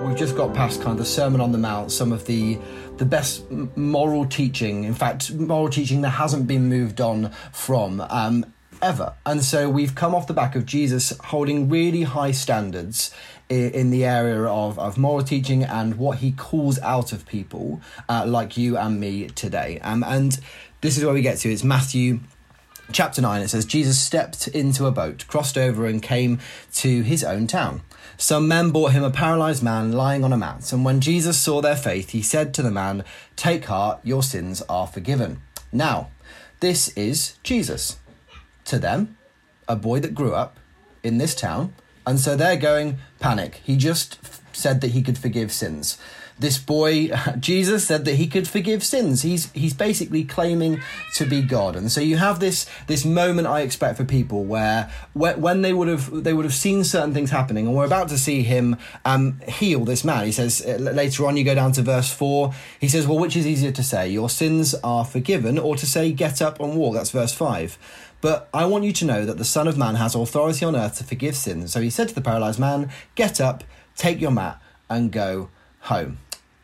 We've just got past kind of the Sermon on the Mount, some of the the best moral teaching. In fact, moral teaching that hasn't been moved on from um, ever. And so we've come off the back of Jesus holding really high standards in, the area of, of moral teaching and what he calls out of people uh, like you and me today. Um, and this is where we get to. It's Matthew chapter 9 it says jesus stepped into a boat crossed over and came to his own town. Some men brought him a paralyzed man lying on a mat and when jesus saw their faith he said to the man take heart your sins are forgiven. Now this is jesus. To them a boy that grew up in this town and so they're going panic. He just f- said that he could forgive sins this boy Jesus said that he could forgive sins. He's he's basically claiming to be God, and so you have this this moment I expect for people where when they would have they would have seen certain things happening, and we're about to see him um, heal this man. He says uh, later on, you go down to verse four. He says, "Well, which is easier to say, your sins are forgiven, or to say, get up and walk?" That's verse five. But I want you to know that the Son of Man has authority on earth to forgive sins. So he said to the paralyzed man, Get up, take your mat, and go home.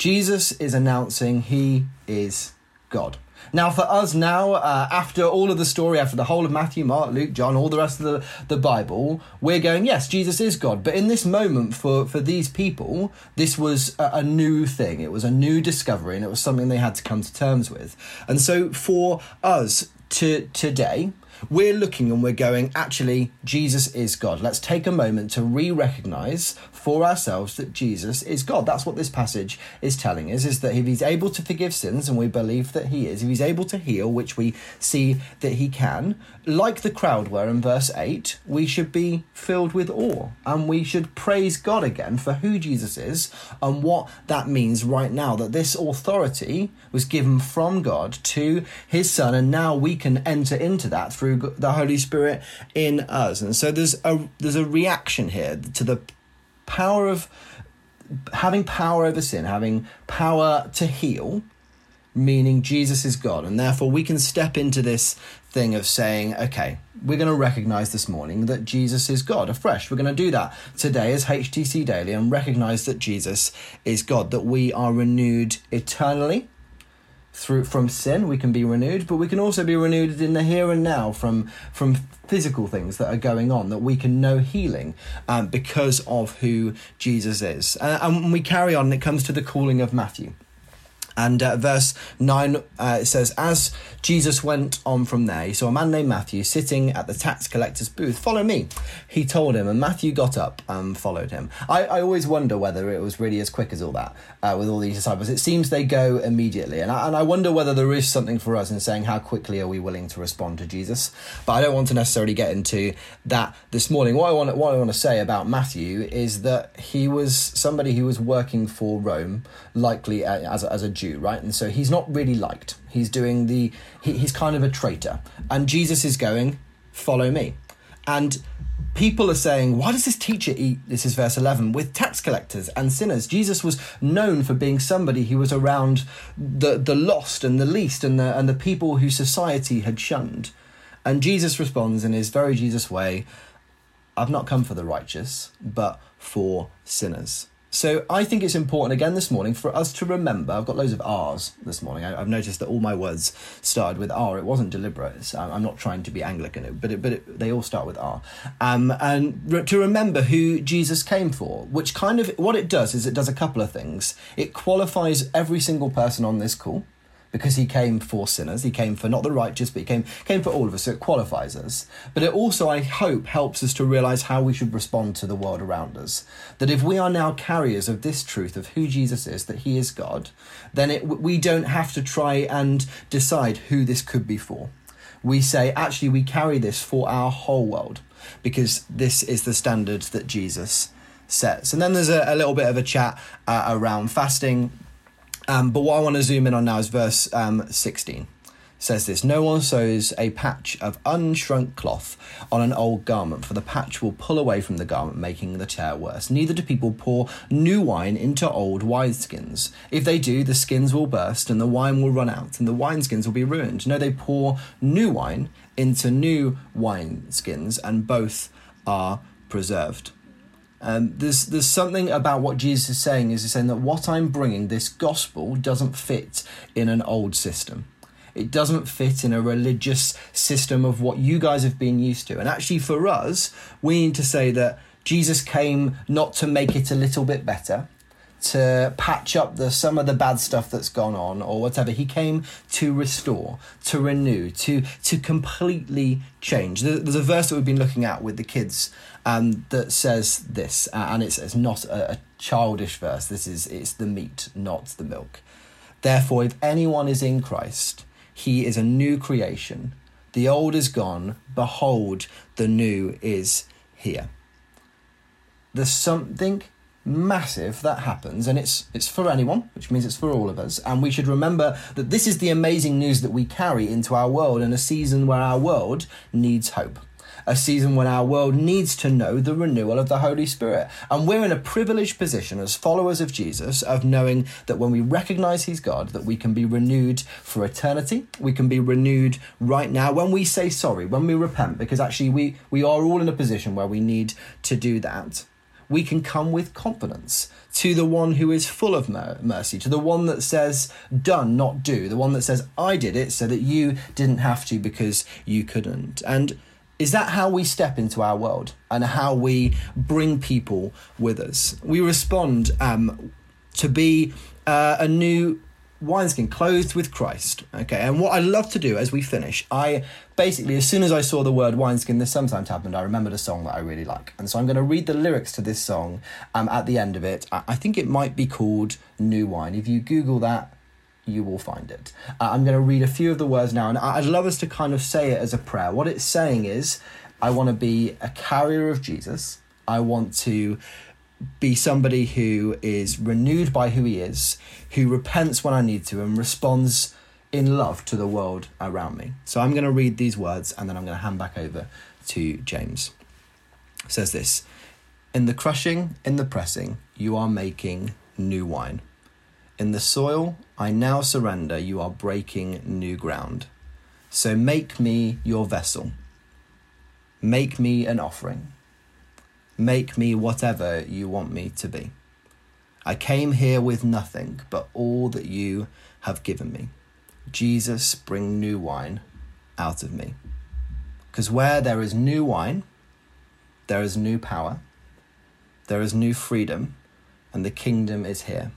Jesus is announcing he is God. Now, for us now, uh, after all of the story, after the whole of Matthew, Mark, Luke, John, all the rest of the, the Bible, we're going, yes, Jesus is God. But in this moment, for, for these people, this was a, a new thing. It was a new discovery, and it was something they had to come to terms with. And so for us to today, we're looking and we're going, actually, Jesus is God. Let's take a moment to re recognize for ourselves that Jesus is God. That's what this passage is telling us, is that if he's able to forgive sins, and we believe that he is, if he's able to heal, which we see that he can, like the crowd were in verse 8, we should be filled with awe and we should praise God again for who Jesus is and what that means right now. That this authority was given from God to his Son, and now we can enter into that through the Holy Spirit in us. And so there's a there's a reaction here to the power of having power over sin, having power to heal, meaning Jesus is God. And therefore, we can step into this thing of saying, okay, we're going to recognize this morning that Jesus is God afresh. We're going to do that today as HTC Daily and recognize that Jesus is God, that we are renewed eternally through from sin we can be renewed but we can also be renewed in the here and now from from physical things that are going on that we can know healing um, because of who jesus is. Uh, and we carry on it comes to the calling of matthew and uh, verse 9 uh, it says, As Jesus went on from there, he saw a man named Matthew sitting at the tax collector's booth. Follow me, he told him, and Matthew got up and followed him. I, I always wonder whether it was really as quick as all that uh, with all these disciples. It seems they go immediately. And I, and I wonder whether there is something for us in saying how quickly are we willing to respond to Jesus. But I don't want to necessarily get into that this morning. What I want, what I want to say about Matthew is that he was somebody who was working for Rome, likely uh, as as a Jew, right? And so he's not really liked. He's doing the, he, he's kind of a traitor. And Jesus is going, follow me. And people are saying, why does this teacher eat, this is verse 11, with tax collectors and sinners? Jesus was known for being somebody who was around the, the lost and the least and the, and the people who society had shunned. And Jesus responds in his very Jesus way, I've not come for the righteous, but for sinners. So I think it's important again this morning for us to remember. I've got loads of R's this morning. I, have noticed that all my words started with R. It wasn't deliberate. I'm not trying to be Anglican, but it, but it, they all start with R. Um, and re- to remember who Jesus came for, which kind of what it does is it does a couple of things. It qualifies every single person on this call because he came for sinners. He came for not the righteous, but he came came for all of us. So it qualifies us. But it also, I hope, helps us to realize how we should respond to the world around us. That if we are now carriers of this truth of who Jesus is, that He is God, then it, we don't have to try and decide who this could be for. We say, actually, we carry this for our whole world because this is the standard that Jesus sets. And then there's a, a little bit of a chat uh, around fasting. Um, but what I want to zoom in on now is verse um, 16 says this No one sews a patch of unshrunk cloth on an old garment, for the patch will pull away from the garment, making the tear worse. Neither do people pour new wine into old wineskins. If they do, the skins will burst, and the wine will run out, and the wineskins will be ruined. No, they pour new wine into new wineskins, and both are preserved. Um, there's there's something about what Jesus is saying is he's saying that what I'm bringing, this gospel, doesn't fit in an old system. It doesn't fit in a religious system of what you guys have been used to. And actually, for us, we need to say that Jesus came not to make it a little bit better, to patch up the some of the bad stuff that's gone on or whatever. He came to restore, to renew, to to completely change. There's a verse that we've been looking at with the kids um, that says this, uh, and it's, it's not a, a childish verse. This is it's the meat, not the milk. Therefore, if anyone is in Christ, he is a new creation. The old is gone. Behold, the new is here. There's something massive that happens and it's it's for anyone which means it's for all of us and we should remember that this is the amazing news that we carry into our world in a season where our world needs hope a season when our world needs to know the renewal of the Holy Spirit. And we're in a privileged position as followers of Jesus of knowing that when we recognize He's God, that we can be renewed for eternity. We can be renewed right now when we say sorry, when we repent, because actually we, we are all in a position where we need to do that we can come with confidence to the one who is full of mercy, to the one that says, done, not do, the one that says, I did it so that you didn't have to because you couldn't. And is that how we step into our world and how we bring people with us? We respond um, to be uh, a new wineskin clothed with Christ. Okay, and what I love to do as we finish, I basically, as soon as I saw the word wineskin, this sometimes happened, I remembered a song that I really like. And so I'm going to read the lyrics to this song um, at the end of it. I think it might be called New Wine. If you Google that, you will find it. Uh, I'm going to read a few of the words now, and I'd love us to kind of say it as a prayer. What it's saying is, I want to be a carrier of Jesus. I want to be somebody who is renewed by who he is, who repents when I need to, and responds in love to the world around me. So I'm going to read these words and then I'm going to hand back over to James. It says this In the crushing, in the pressing, you are making new wine. In the soil, I now surrender, you are breaking new ground. So make me your vessel. Make me an offering. Make me whatever you want me to be. I came here with nothing but all that you have given me. Jesus, bring new wine out of me. Because where there is new wine, there is new power, there is new freedom, and the kingdom is here.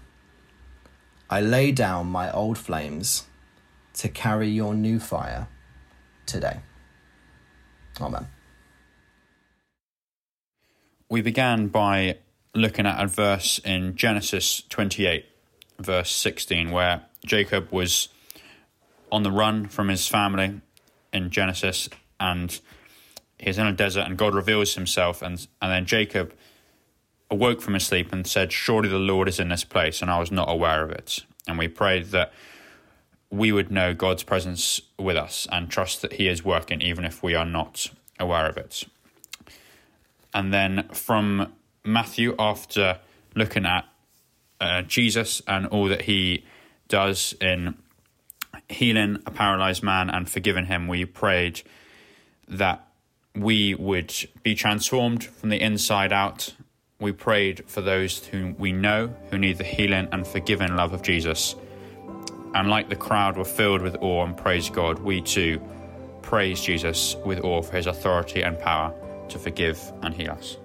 I lay down my old flames to carry your new fire today. Amen. We began by looking at a verse in Genesis 28, verse 16, where Jacob was on the run from his family in Genesis and he's in a desert and God reveals himself and and then Jacob awoke from his sleep and said, Surely the Lord is in this place, and I was not aware of it. And we prayed that we would know God's presence with us and trust that He is working, even if we are not aware of it. And then from Matthew, after looking at uh, Jesus and all that He does in healing a paralyzed man and forgiving him, we prayed that we would be transformed from the inside out we prayed for those whom we know who need the healing and forgiving love of Jesus. And like the crowd were filled with awe and praised God, we too praise Jesus with awe for his authority and power to forgive and heal us.